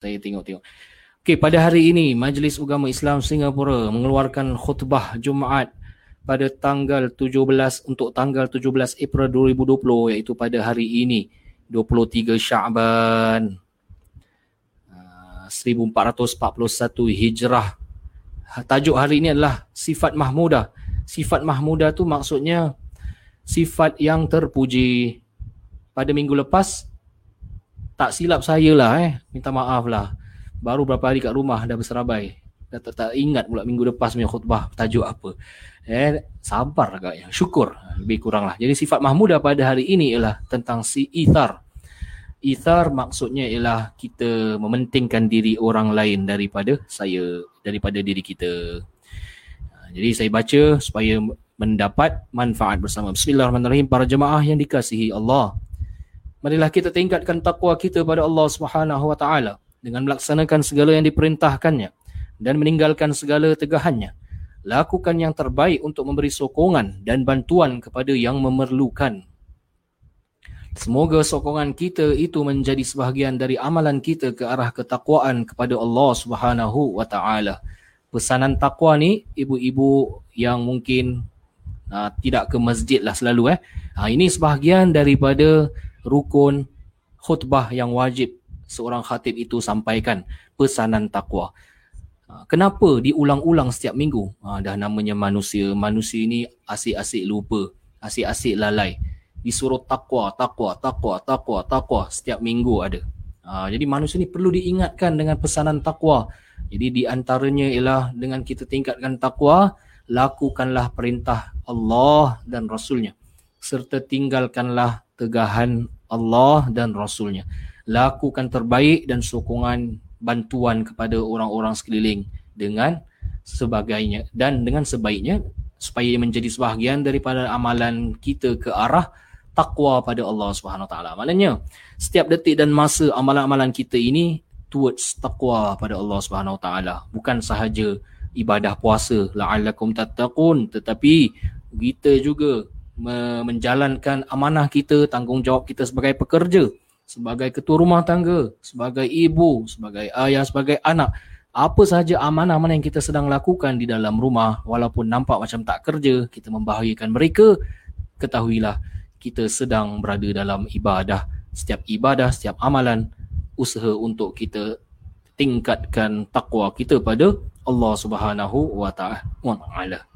Saya tengok-tengok. Okey, pada hari ini Majlis Ugama Islam Singapura mengeluarkan khutbah Jumaat pada tanggal 17 untuk tanggal 17 April 2020 iaitu pada hari ini 23 Syaban 1441 Hijrah. Tajuk hari ini adalah sifat mahmudah. Sifat mahmudah tu maksudnya sifat yang terpuji. Pada minggu lepas tak silap saya lah eh. Minta maaf lah. Baru berapa hari kat rumah dah berserabai. Dah tak, tak ingat pula minggu lepas punya khutbah tajuk apa. Eh, sabar agaknya. Syukur. Lebih kurang lah. Jadi sifat mahmudah pada hari ini ialah tentang si ithar. Ithar maksudnya ialah kita mementingkan diri orang lain daripada saya, daripada diri kita. Jadi saya baca supaya mendapat manfaat bersama. Bismillahirrahmanirrahim. Para jemaah yang dikasihi Allah. Marilah kita tingkatkan takwa kita pada Allah Subhanahu wa taala dengan melaksanakan segala yang diperintahkannya dan meninggalkan segala tegahannya. Lakukan yang terbaik untuk memberi sokongan dan bantuan kepada yang memerlukan. Semoga sokongan kita itu menjadi sebahagian dari amalan kita ke arah ketakwaan kepada Allah Subhanahu wa taala. Pesanan takwa ni ibu-ibu yang mungkin uh, tidak ke masjid lah selalu eh. Ha, ini sebahagian daripada rukun khutbah yang wajib seorang khatib itu sampaikan pesanan takwa. Ha, kenapa diulang-ulang setiap minggu? Ha, dah namanya manusia. Manusia ini asyik-asyik lupa. Asyik-asyik lalai. Disuruh takwa, takwa, takwa, takwa, takwa. Setiap minggu ada. Ha, jadi manusia ini perlu diingatkan dengan pesanan takwa. Jadi di antaranya ialah dengan kita tingkatkan takwa, lakukanlah perintah Allah dan Rasulnya. Serta tinggalkanlah tegahan Allah dan Rasulnya. Lakukan terbaik dan sokongan bantuan kepada orang-orang sekeliling dengan sebagainya dan dengan sebaiknya supaya menjadi sebahagian daripada amalan kita ke arah takwa pada Allah Subhanahu taala. Maknanya setiap detik dan masa amalan-amalan kita ini towards takwa pada Allah Subhanahu taala, bukan sahaja ibadah puasa la'allakum tattaqun tetapi kita juga menjalankan amanah kita, tanggungjawab kita sebagai pekerja, sebagai ketua rumah tangga, sebagai ibu, sebagai ayah, sebagai anak. Apa sahaja amanah-amanah yang kita sedang lakukan di dalam rumah walaupun nampak macam tak kerja, kita membahayakan mereka, ketahuilah kita sedang berada dalam ibadah. Setiap ibadah, setiap amalan, usaha untuk kita tingkatkan takwa kita pada Allah Subhanahu wa taala.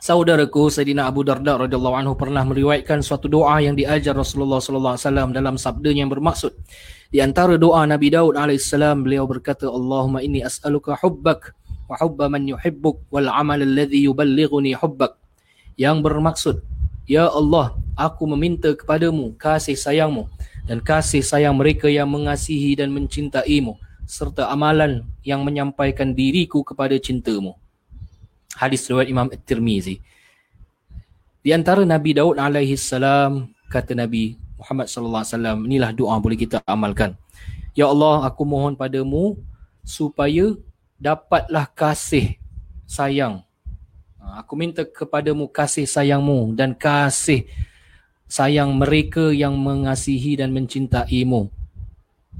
Saudaraku Sayyidina Abu Darda radhiyallahu anhu pernah meriwayatkan suatu doa yang diajar Rasulullah sallallahu alaihi wasallam dalam sabdanya yang bermaksud di antara doa Nabi Daud alaihissalam beliau berkata Allahumma inni as'aluka hubbak wa hubba man yuhibbuk wal amal alladhi yuballighuni hubbak. Yang bermaksud ya Allah aku meminta kepadamu kasih sayangmu dan kasih sayang mereka yang mengasihi dan mencintaimu serta amalan yang menyampaikan diriku kepada cintamu hadis riwayat Imam At-Tirmizi. Di antara Nabi Daud alaihi salam kata Nabi Muhammad sallallahu alaihi wasallam inilah doa boleh kita amalkan. Ya Allah, aku mohon padamu supaya dapatlah kasih sayang. Ha, aku minta kepadamu kasih sayangmu dan kasih sayang mereka yang mengasihi dan mencintaimu.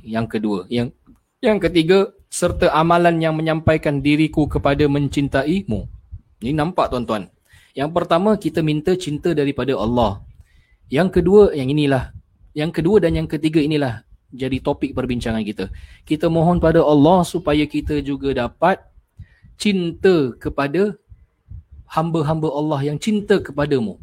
Yang kedua, yang yang ketiga serta amalan yang menyampaikan diriku kepada mencintaimu. Ini nampak tuan-tuan. Yang pertama kita minta cinta daripada Allah. Yang kedua yang inilah. Yang kedua dan yang ketiga inilah jadi topik perbincangan kita. Kita mohon pada Allah supaya kita juga dapat cinta kepada hamba-hamba Allah yang cinta kepadamu.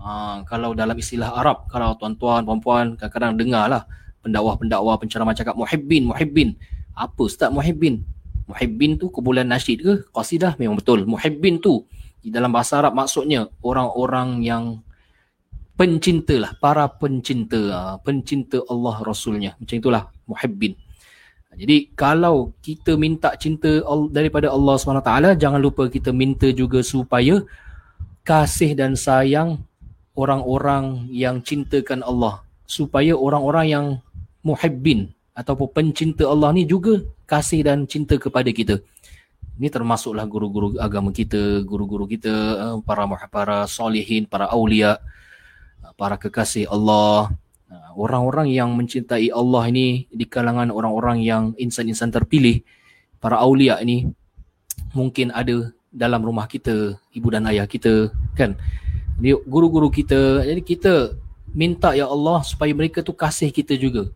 Ha, kalau dalam istilah Arab, kalau tuan-tuan, puan-puan kadang-kadang dengarlah pendakwah-pendakwah penceramah cakap muhibbin, muhibbin. Apa Ustaz muhibbin? Muhibbin tu kumpulan nasyid ke? Qasidah memang betul. Muhibbin tu di dalam bahasa Arab maksudnya orang-orang yang pencinta lah. Para pencinta. Ah, pencinta Allah Rasulnya. Macam itulah muhibbin. Jadi kalau kita minta cinta daripada Allah SWT, jangan lupa kita minta juga supaya kasih dan sayang orang-orang yang cintakan Allah. Supaya orang-orang yang muhibbin ataupun pencinta Allah ni juga kasih dan cinta kepada kita. Ini termasuklah guru-guru agama kita, guru-guru kita, eh, para para solihin, para aulia, para kekasih Allah. Uh, orang-orang yang mencintai Allah ini di kalangan orang-orang yang insan-insan terpilih, para aulia ini mungkin ada dalam rumah kita, ibu dan ayah kita kan. Jadi guru-guru kita, jadi kita minta ya Allah supaya mereka tu kasih kita juga.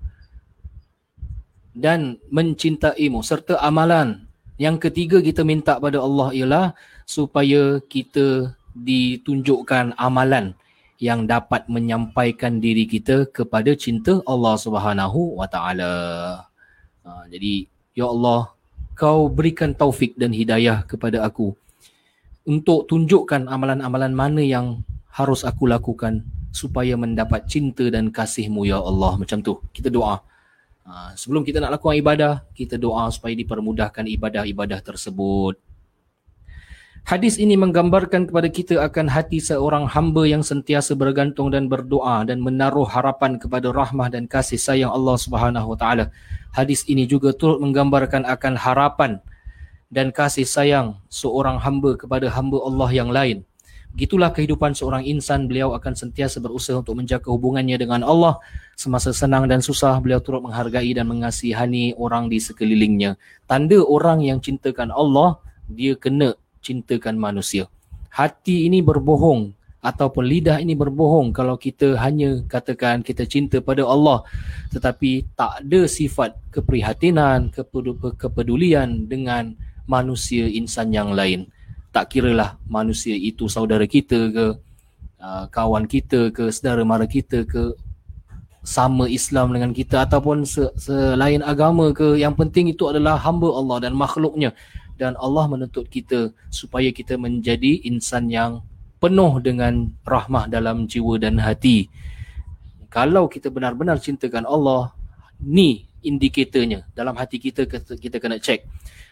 Dan mencintaimu serta amalan. Yang ketiga kita minta pada Allah ialah supaya kita ditunjukkan amalan yang dapat menyampaikan diri kita kepada cinta Allah Subhanahu wa taala. Ha, jadi ya Allah kau berikan taufik dan hidayah kepada aku untuk tunjukkan amalan-amalan mana yang harus aku lakukan supaya mendapat cinta dan kasihmu ya Allah macam tu kita doa ha, sebelum kita nak lakukan ibadah kita doa supaya dipermudahkan ibadah-ibadah tersebut Hadis ini menggambarkan kepada kita akan hati seorang hamba yang sentiasa bergantung dan berdoa dan menaruh harapan kepada rahmah dan kasih sayang Allah Subhanahu Wa Taala. Hadis ini juga turut menggambarkan akan harapan dan kasih sayang seorang hamba kepada hamba Allah yang lain. Gitulah kehidupan seorang insan, beliau akan sentiasa berusaha untuk menjaga hubungannya dengan Allah. Semasa senang dan susah, beliau turut menghargai dan mengasihani orang di sekelilingnya. Tanda orang yang cintakan Allah, dia kena cintakan manusia. Hati ini berbohong ataupun lidah ini berbohong kalau kita hanya katakan kita cinta pada Allah tetapi tak ada sifat keprihatinan, kepedulian dengan manusia insan yang lain. Tak kiralah manusia itu saudara kita ke, uh, kawan kita ke, saudara mara kita ke, sama Islam dengan kita ataupun selain agama ke, yang penting itu adalah hamba Allah dan makhluknya dan Allah menuntut kita supaya kita menjadi insan yang penuh dengan rahmah dalam jiwa dan hati. Kalau kita benar-benar cintakan Allah, ni indikatornya dalam hati kita kita kena cek.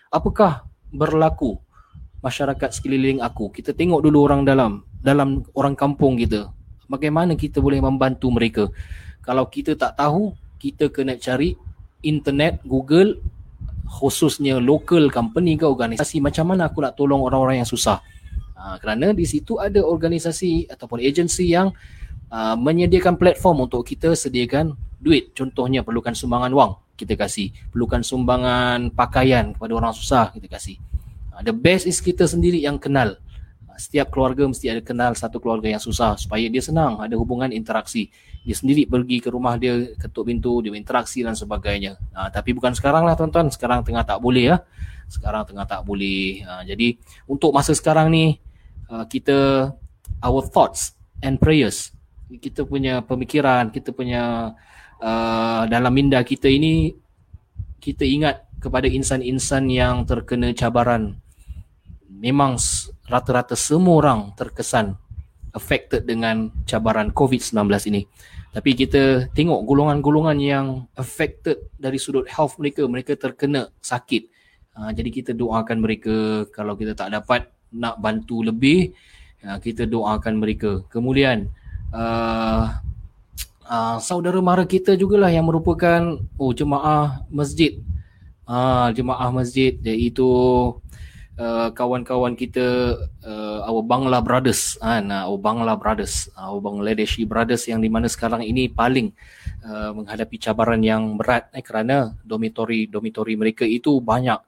Apakah berlaku masyarakat sekeliling aku? Kita tengok dulu orang dalam dalam orang kampung kita. Bagaimana kita boleh membantu mereka? Kalau kita tak tahu, kita kena cari internet, Google khususnya local company ke organisasi macam mana aku nak tolong orang-orang yang susah uh, kerana di situ ada organisasi ataupun agensi yang uh, menyediakan platform untuk kita sediakan duit contohnya perlukan sumbangan wang kita kasih perlukan sumbangan pakaian kepada orang susah kita kasih the best is kita sendiri yang kenal. Setiap keluarga mesti ada kenal satu keluarga yang susah supaya dia senang ada hubungan interaksi. Dia sendiri pergi ke rumah dia ketuk pintu dia interaksi dan sebagainya. Ha, tapi bukan sekarang lah tuan-tuan. Sekarang tengah tak boleh ya sekarang tengah tak boleh. Ha, jadi untuk masa sekarang ni uh, kita our thoughts and prayers. Kita punya pemikiran kita punya uh, dalam minda kita ini kita ingat kepada insan-insan yang terkena cabaran memang rata-rata semua orang terkesan affected dengan cabaran COVID-19 ini. Tapi kita tengok golongan-golongan yang affected dari sudut health mereka, mereka terkena sakit. Uh, jadi kita doakan mereka kalau kita tak dapat nak bantu lebih, uh, kita doakan mereka. Kemudian uh, uh, saudara mara kita jugalah yang merupakan oh jemaah masjid. Uh, jemaah masjid iaitu Uh, kawan-kawan kita uh, our Bangla brothers kan our Bangla brothers uh, our Bangladeshi brothers yang di mana sekarang ini paling uh, menghadapi cabaran yang berat eh, kerana dormitory dormitory mereka itu banyak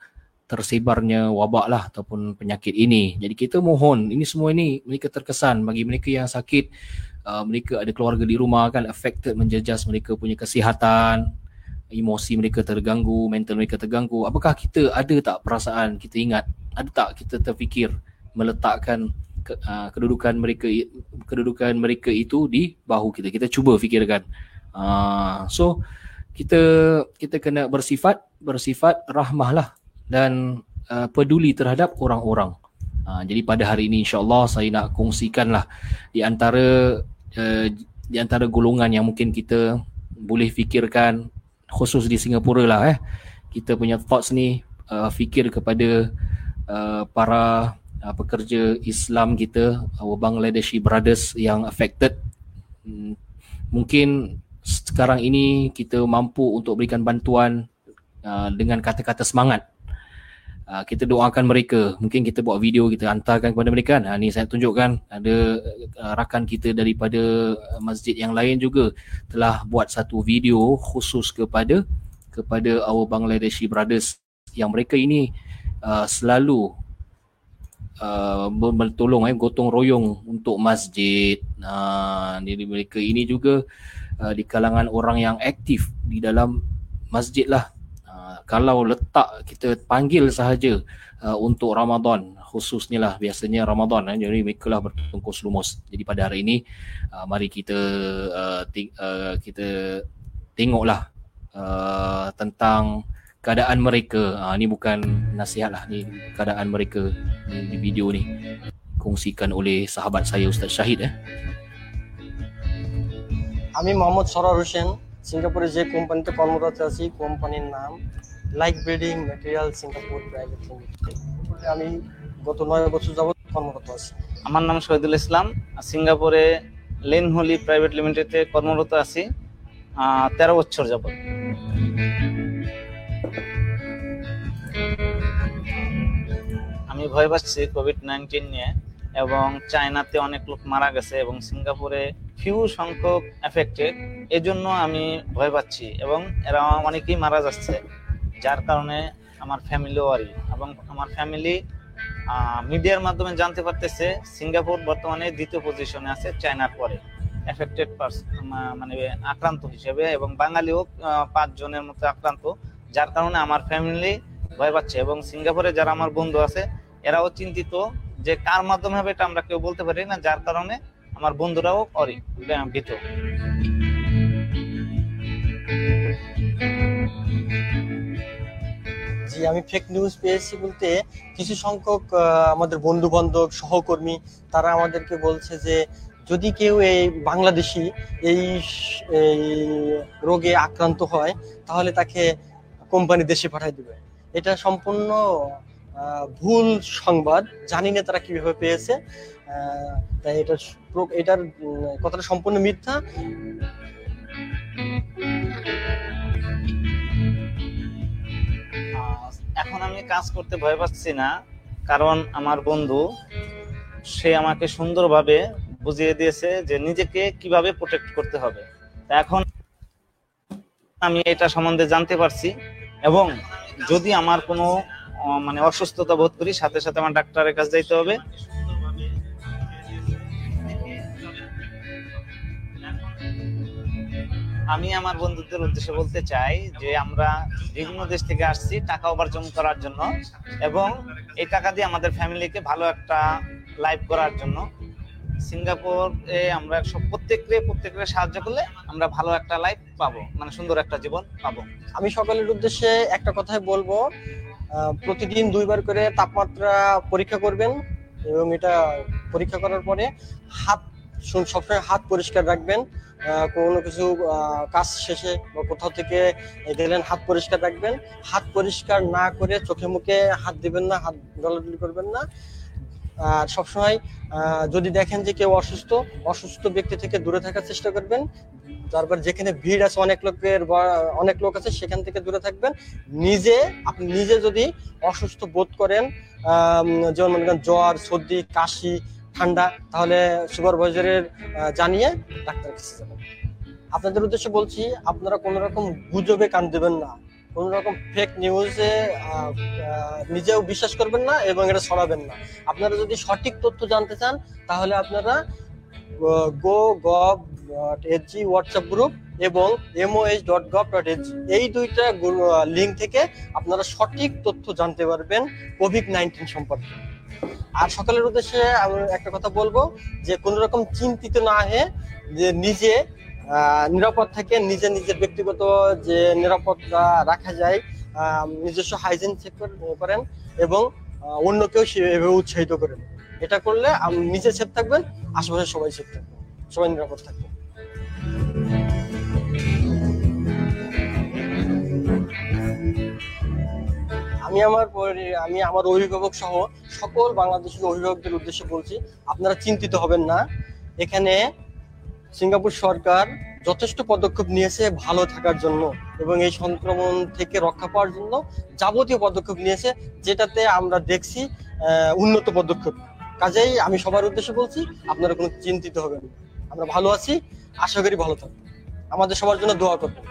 tersebarnya wabak lah ataupun penyakit ini. Jadi kita mohon ini semua ini mereka terkesan bagi mereka yang sakit uh, mereka ada keluarga di rumah kan affected menjejas mereka punya kesihatan emosi mereka terganggu, mental mereka terganggu. Apakah kita ada tak perasaan kita ingat, ada tak kita terfikir meletakkan ke, uh, kedudukan mereka kedudukan mereka itu di bahu kita. Kita cuba fikirkan. Uh, so kita kita kena bersifat bersifat rahmahlah dan uh, peduli terhadap orang-orang. Uh, jadi pada hari ini insya-Allah saya nak kongsikanlah di antara uh, di antara golongan yang mungkin kita boleh fikirkan khusus di Singapura lah eh. Kita punya thoughts ni uh, fikir kepada uh, para uh, pekerja Islam kita our Bangladeshi brothers yang affected. Hmm, mungkin sekarang ini kita mampu untuk berikan bantuan uh, dengan kata-kata semangat uh, kita doakan mereka. Mungkin kita buat video kita hantarkan kepada mereka uh, ni saya tunjukkan ada uh, rakan kita daripada masjid yang lain juga telah buat satu video khusus kepada kepada our Bangladeshi brothers yang mereka ini uh, selalu uh, bertolong eh gotong royong untuk masjid. Uh, jadi mereka ini juga uh, di kalangan orang yang aktif di dalam masjid lah kalau letak kita panggil sahaja uh, untuk Ramadan khususnya lah biasanya Ramadan eh, jadi mereka lah bertungkus lumus jadi pada hari ini uh, mari kita uh, ting- uh, kita tengoklah uh, tentang keadaan mereka uh, ni bukan nasihat lah ni keadaan mereka di, di video ni kongsikan oleh sahabat saya Ustaz Syahid eh আমি মোহাম্মদ সরার হোসেন সিঙ্গাপুরে যে কোম্পানিতে কর্মরত আছি কোম্পানির নাম like breeding material Singapore private limited আমি গত নয় বছর যাবৎ কর্মরত আছি। আমার নাম শহীদুল ইসলাম। সিঙ্গাপুরে লেন হোলি প্রাইভেট লিমিটেডে কর্মরত আছি তেরো বছর যাবৎ। আমি ভয় পাচ্ছি কোভিড নাইন্টিন নিয়ে, এবং চায়নাতে অনেক লোক মারা গেছে এবং সিঙ্গাপুরে ফিউ সংখ্যক এফেক্টেড এজন্য আমি ভয় পাচ্ছি, এবং এরা অনেকেই মারা যাচ্ছে। যার কারণে আমার ফ্যামিলি ওয়ারি এবং আমার ফ্যামিলি মিডিয়ার মাধ্যমে জানতে পারতেছে, সিঙ্গাপুর বর্তমানে দ্বিতীয় পজিশনে আছে, চায়নার পরে। এফেক্টেড মানে আক্রান্ত হিসেবে এবং বাঙালিও পাঁচ জনের মতো আক্রান্ত, যার কারণে আমার ফ্যামিলি ভয় পাচ্ছে। এবং সিঙ্গাপুরে যারা আমার বন্ধু আছে, এরাও চিন্তিত যে কার মাধ্যমে হবে এটা আমরা কেউ বলতে পারি না, যার কারণে আমার বন্ধুরাও অরি ভীত। জি আমি ফেক নিউজ পেয়েছি বলতে কিছু সংখ্যক আমাদের বন্ধু বান্ধব সহকর্মী, তারা আমাদেরকে বলছে যে যদি কেউ এই বাংলাদেশি এই রোগে আক্রান্ত হয়, তাহলে তাকে কোম্পানি দেশে পাঠাই দেবে। এটা সম্পূর্ণ ভুল সংবাদ। জানি না তারা কীভাবে পেয়েছে। তাই এটা এটার কথাটা সম্পূর্ণ মিথ্যা। এখন আমি কাজ করতে ভয় পাচ্ছি না, কারণ আমার বন্ধু, সে আমাকে সুন্দরভাবে বুঝিয়ে দিয়েছে যে নিজেকে কীভাবে প্রোটেক্ট করতে হবে। এখন আমি এটা সম্বন্ধে জানতে পারছি এবং যদি আমার কোনো মানে অসুস্থতা বোধ করি, সাথে সাথে আমার ডাক্তারের কাছে যাইতে হবে। আমি আমার বন্ধুদের উদ্দেশ্যে বলতে চাই যে আমরা বিভিন্ন দেশ থেকে আসছি টাকা উপার্জন করার জন্য এবং এই টাকা দিয়ে আমাদের ফ্যামিলিকে ভালো একটা লাইফ করার জন্য। সিঙ্গাপুরে আমরা সব প্রত্যেককে প্রত্যেককে সাহায্য করলে আমরা ভালো একটা লাইফ পাবো মানে সুন্দর একটা জীবন পাবো। আমি সকলের উদ্দেশ্যে একটা কথাই বলব প্রতিদিন দুইবার করে তাপমাত্রা পরীক্ষা করবেন এবং এটা পরীক্ষা করার পরে হাত সবসময় হাত পরিষ্কার রাখবেন। কোনো কিছু কাজ শেষে বা কোথাও থেকে গেলেন হাত পরিষ্কার রাখবেন। হাত পরিষ্কার না করে চোখে মুখে হাত দিবেন না, হাত ডলাডলি করবেন না। আর সবসময় যদি দেখেন যে কেউ অসুস্থ অসুস্থ ব্যক্তি থেকে দূরে থাকার চেষ্টা করবেন। তারপর যেখানে ভিড় আছে, অনেক লোকের অনেক লোক আছে, সেখান থেকে দূরে থাকবেন। নিজে, আপনি নিজে যদি অসুস্থ বোধ করেন যেমন মনে করেন জ্বর, সর্দি, কাশি ঠান্ডা, তাহলে সুপারভাইজারের জানিয়ে ডাক্তারের কাছে যাবেন আপনাদের উদ্দেশ্যে বলছি, আপনারা কোনো রকম গুজবে কান দেবেন না। কোন রকম ফেক নিউজে নিজেও বিশ্বাস করবেন না এবং এটা ছড়াবেন না। আপনারা যদি সঠিক তথ্য জানতে চান, তাহলে আপনারা go gov SG WhatsApp group এবং MOH dot gov dot SG এই দুইটা লিঙ্ক থেকে আপনারা সঠিক তথ্য জানতে পারবেন কোভিড নাইন্টিন সম্পর্কে। আর সকালের উদ্দেশ্যে আমি একটা কথা বলব যে কোন রকম চিন্তিত না হয়ে যে নিজে নিরাপদ থেকে নিজে নিজের ব্যক্তিগত যে নিরাপত্তা রাখা যায় নিজস্ব হাইজিন চেক করেন এবং অন্যকেও সেভাবে উৎসাহিত করেন। এটা করলে নিজে সেফ থাকবেন, আশেপাশে সবাই সেফ থাকবেন, সবাই নিরাপদ থাকবেন। আমি আমার আমি আমার অভিভাবক সহ সকল বাংলাদেশের অভিভাবকদের উদ্দেশ্যে বলছি, আপনারা চিন্তিত হবেন না। এখানে সিঙ্গাপুর সরকার যথেষ্ট পদক্ষেপ নিয়েছে ভালো থাকার জন্য এবং এই সংক্রমণ থেকে রক্ষা পাওয়ার জন্য যাবতীয় পদক্ষেপ নিয়েছে, যেটাতে আমরা দেখছি উন্নত পদক্ষেপ। কাজেই আমি সবার উদ্দেশ্যে বলছি, আপনারা কোনো চিন্তিত হবেন। আমরা ভালো আছি, আশা করি ভালো থাকবেন। আমাদের সবার জন্য দোয়া করবেন।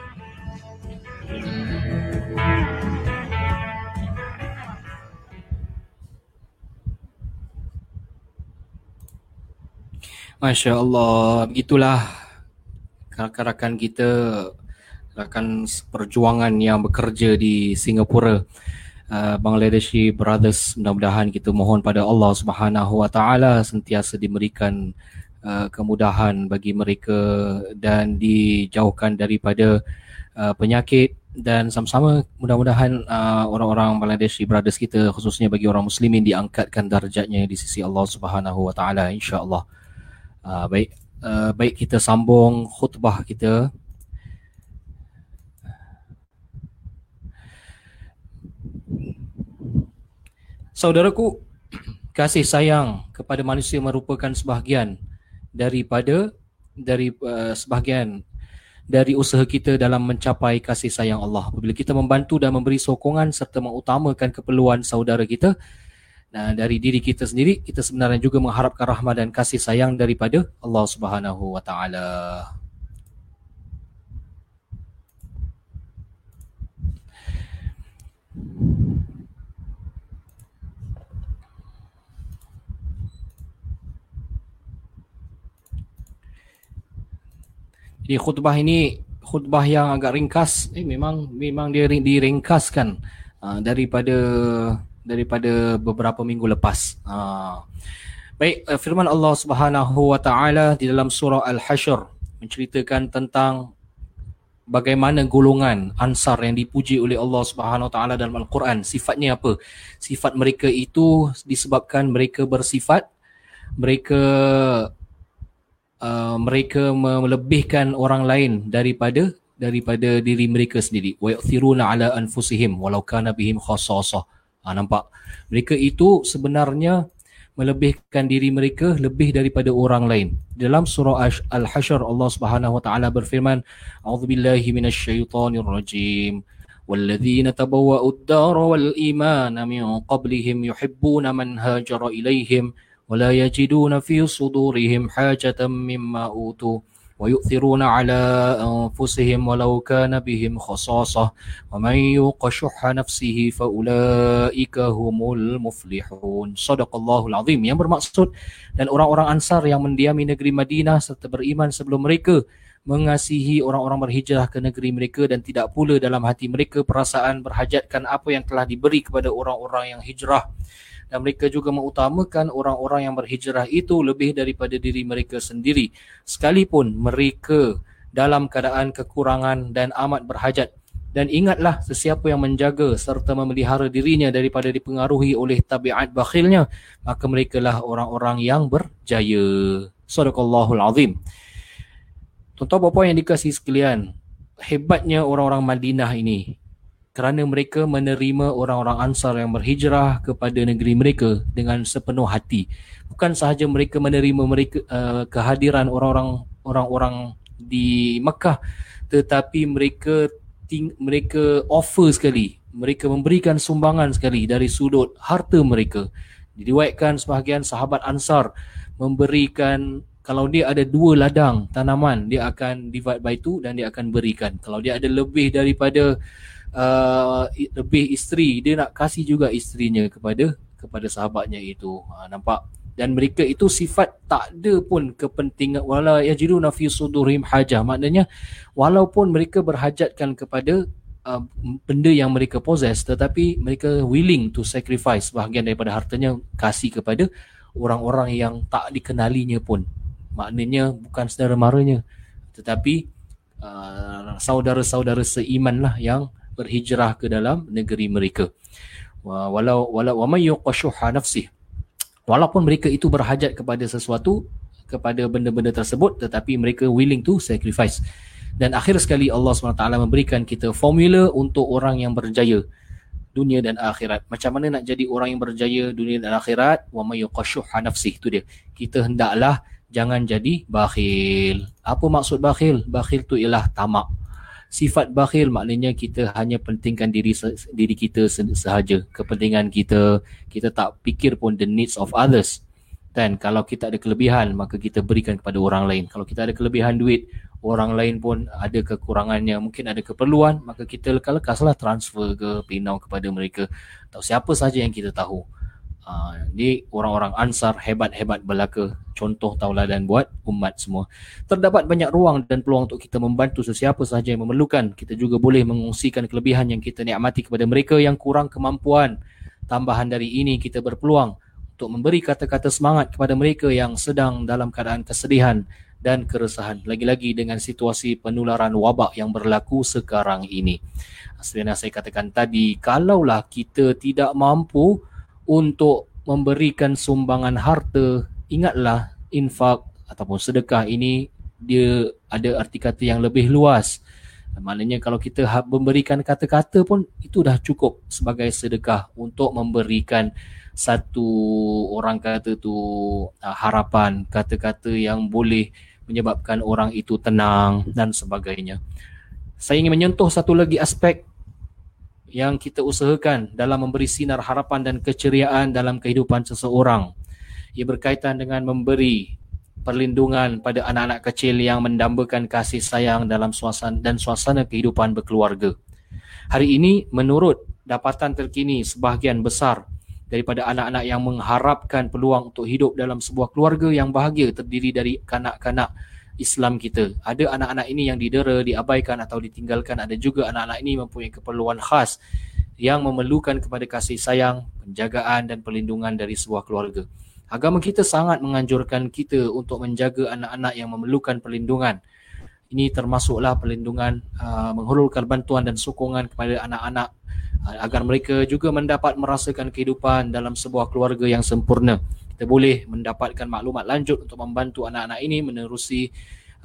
Masya Allah, begitulah rakan-rakan kita, rakan perjuangan yang bekerja di Singapura, uh, Bangladeshi Brothers. Mudah-mudahan kita mohon pada Allah Subhanahu Wa Taala sentiasa diberikan uh, kemudahan bagi mereka dan dijauhkan daripada uh, penyakit dan sama-sama mudah-mudahan uh, orang-orang Bangladeshi Brothers kita khususnya bagi orang muslimin diangkatkan darjatnya di sisi Allah Subhanahu Wa Taala insya-Allah. Uh, baik uh, baik kita sambung khutbah kita Saudaraku kasih sayang kepada manusia merupakan sebahagian daripada dari uh, sebahagian dari usaha kita dalam mencapai kasih sayang Allah. Apabila kita membantu dan memberi sokongan serta mengutamakan keperluan saudara kita, Nah, dari diri kita sendiri, kita sebenarnya juga mengharapkan rahmat dan kasih sayang daripada Allah Subhanahu Wa Taala. Jadi khutbah ini khutbah yang agak ringkas. Eh memang memang dia ring- diringkaskan uh, daripada daripada beberapa minggu lepas. Uh, baik uh, firman Allah Subhanahu wa taala di dalam surah Al-Hasyr menceritakan tentang bagaimana golongan Ansar yang dipuji oleh Allah Subhanahu wa taala dalam Al-Quran. Sifatnya apa? Sifat mereka itu disebabkan mereka bersifat mereka uh, mereka melebihkan orang lain daripada daripada diri mereka sendiri. Wa yu'thiruna ala anfusihim walau kana bihim khassasah. Ha, nampak? Mereka itu sebenarnya melebihkan diri mereka lebih daripada orang lain. Dalam surah Ash- Al-Hasyr Allah Subhanahu wa taala berfirman, "A'udzubillahi minasyaitonir rajim." والذين تبوأوا الدار والإيمان من قبلهم يحبون من هاجر إليهم ولا يجدون في صدورهم حاجة مما أوتوا ويؤثرون على أنفسهم ولو كان بهم خصاصة ومن يوق شح نفسه فأولئك هم المفلحون صدق الله العظيم yang bermaksud dan orang-orang Ansar yang mendiami negeri Madinah serta beriman sebelum mereka mengasihi orang-orang berhijrah ke negeri mereka dan tidak pula dalam hati mereka perasaan berhajatkan apa yang telah diberi kepada orang-orang yang hijrah dan mereka juga mengutamakan orang-orang yang berhijrah itu lebih daripada diri mereka sendiri. Sekalipun mereka dalam keadaan kekurangan dan amat berhajat. Dan ingatlah sesiapa yang menjaga serta memelihara dirinya daripada dipengaruhi oleh tabiat bakhilnya maka merekalah orang-orang yang berjaya. Sadaqallahul azim. Tuan-tuan bapa yang dikasihi sekalian, hebatnya orang-orang Madinah ini kerana mereka menerima orang-orang Ansar yang berhijrah kepada negeri mereka dengan sepenuh hati. Bukan sahaja mereka menerima mereka uh, kehadiran orang-orang orang-orang di Mekah tetapi mereka ting- mereka offer sekali, mereka memberikan sumbangan sekali dari sudut harta mereka. Diriwayatkan sebahagian sahabat Ansar memberikan kalau dia ada dua ladang tanaman dia akan divide by two dan dia akan berikan kalau dia ada lebih daripada uh, lebih isteri. Dia nak kasih juga isterinya kepada kepada sahabatnya itu. Ha, nampak? Dan mereka itu sifat tak ada pun kepentingan. Wala yajiduna fi sudurihim hajah. Maknanya walaupun mereka berhajatkan kepada uh, benda yang mereka possess tetapi mereka willing to sacrifice bahagian daripada hartanya kasih kepada orang-orang yang tak dikenalinya pun. Maknanya bukan saudara maranya tetapi uh, saudara-saudara seiman lah yang berhijrah ke dalam negeri mereka walau walau wa may nafsih walaupun mereka itu berhajat kepada sesuatu kepada benda-benda tersebut tetapi mereka willing to sacrifice dan akhir sekali Allah SWT memberikan kita formula untuk orang yang berjaya dunia dan akhirat. Macam mana nak jadi orang yang berjaya dunia dan akhirat? Wa may yuqashuha nafsih tu dia. Kita hendaklah jangan jadi bakhil. Apa maksud bakhil? Bakhil tu ialah tamak. Sifat bakhil maknanya kita hanya pentingkan diri diri kita sahaja, kepentingan kita, kita tak fikir pun the needs of others. Dan kalau kita ada kelebihan, maka kita berikan kepada orang lain. Kalau kita ada kelebihan duit, orang lain pun ada kekurangannya, mungkin ada keperluan, maka kita lekas-lekaslah transfer ke pinau kepada mereka atau siapa saja yang kita tahu. Ni orang-orang ansar hebat-hebat belaka contoh tauladan buat umat semua. Terdapat banyak ruang dan peluang untuk kita membantu sesiapa sahaja yang memerlukan. Kita juga boleh mengungsikan kelebihan yang kita nikmati kepada mereka yang kurang kemampuan. Tambahan dari ini kita berpeluang untuk memberi kata-kata semangat kepada mereka yang sedang dalam keadaan kesedihan dan keresahan. Lagi-lagi dengan situasi penularan wabak yang berlaku sekarang ini. Seperti yang saya katakan tadi kalaulah kita tidak mampu untuk memberikan sumbangan harta ingatlah infak ataupun sedekah ini dia ada arti kata yang lebih luas. Maknanya kalau kita ha-, memberikan kata-kata pun itu dah cukup sebagai sedekah untuk memberikan satu orang kata tu uh, harapan kata-kata yang boleh menyebabkan orang itu tenang dan sebagainya. Saya ingin menyentuh satu lagi aspek yang kita usahakan dalam memberi sinar harapan dan keceriaan dalam kehidupan seseorang. Ia berkaitan dengan memberi perlindungan pada anak-anak kecil yang mendambakan kasih sayang dalam suasana dan suasana kehidupan berkeluarga. Hari ini menurut dapatan terkini sebahagian besar daripada anak-anak yang mengharapkan peluang untuk hidup dalam sebuah keluarga yang bahagia terdiri dari kanak-kanak Islam kita. Ada anak-anak ini yang didera, diabaikan atau ditinggalkan. Ada juga anak-anak ini mempunyai keperluan khas yang memerlukan kepada kasih sayang, penjagaan dan perlindungan dari sebuah keluarga. Agama kita sangat menganjurkan kita untuk menjaga anak-anak yang memerlukan perlindungan. Ini termasuklah perlindungan uh, menghulurkan bantuan dan sokongan kepada anak-anak uh, agar mereka juga mendapat merasakan kehidupan dalam sebuah keluarga yang sempurna kita boleh mendapatkan maklumat lanjut untuk membantu anak-anak ini menerusi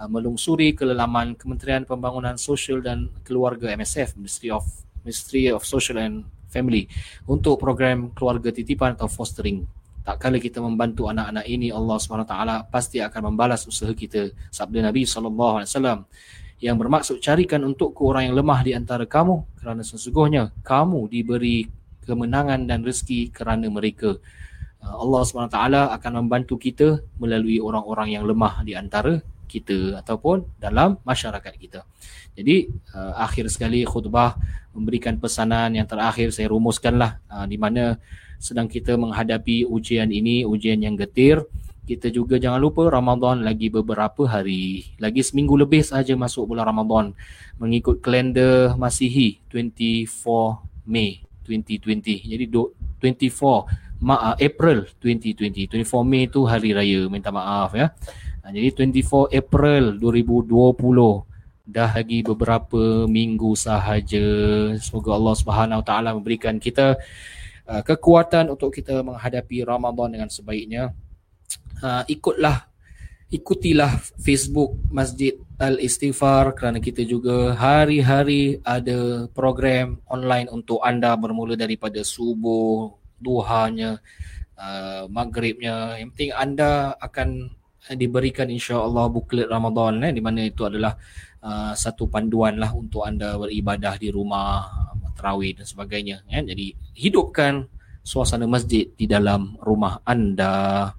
uh, melungsuri kelelaman Kementerian Pembangunan Sosial dan Keluarga MSF Ministry of Ministry of Social and Family untuk program keluarga titipan atau fostering. Tak kala kita membantu anak-anak ini Allah SWT pasti akan membalas usaha kita. Sabda Nabi SAW yang bermaksud carikan untuk ke orang yang lemah di antara kamu kerana sesungguhnya kamu diberi kemenangan dan rezeki kerana mereka. Uh, Allah SWT akan membantu kita melalui orang-orang yang lemah di antara kita ataupun dalam masyarakat kita. Jadi uh, akhir sekali khutbah memberikan pesanan yang terakhir saya rumuskanlah uh, di mana sedang kita menghadapi ujian ini, ujian yang getir. Kita juga jangan lupa Ramadan lagi beberapa hari. Lagi seminggu lebih sahaja masuk bulan Ramadan. Mengikut kalender Masihi 24 Mei 2020. Jadi 24 ma- uh, April 2020 24 Mei tu hari raya. Minta maaf ya. Uh, jadi 24 April 2020 dah lagi beberapa minggu sahaja. Semoga Allah Subhanahu taala memberikan kita uh, kekuatan untuk kita menghadapi Ramadan dengan sebaiknya. Uh, ikutlah ikutilah Facebook Masjid Al Istighfar kerana kita juga hari-hari ada program online untuk anda bermula daripada subuh duhanya, uh, maghribnya. Yang penting anda akan diberikan insya-Allah buklet Ramadan eh, di mana itu adalah uh, satu panduan lah untuk anda beribadah di rumah, tarawih dan sebagainya. Eh. Jadi hidupkan suasana masjid di dalam rumah anda.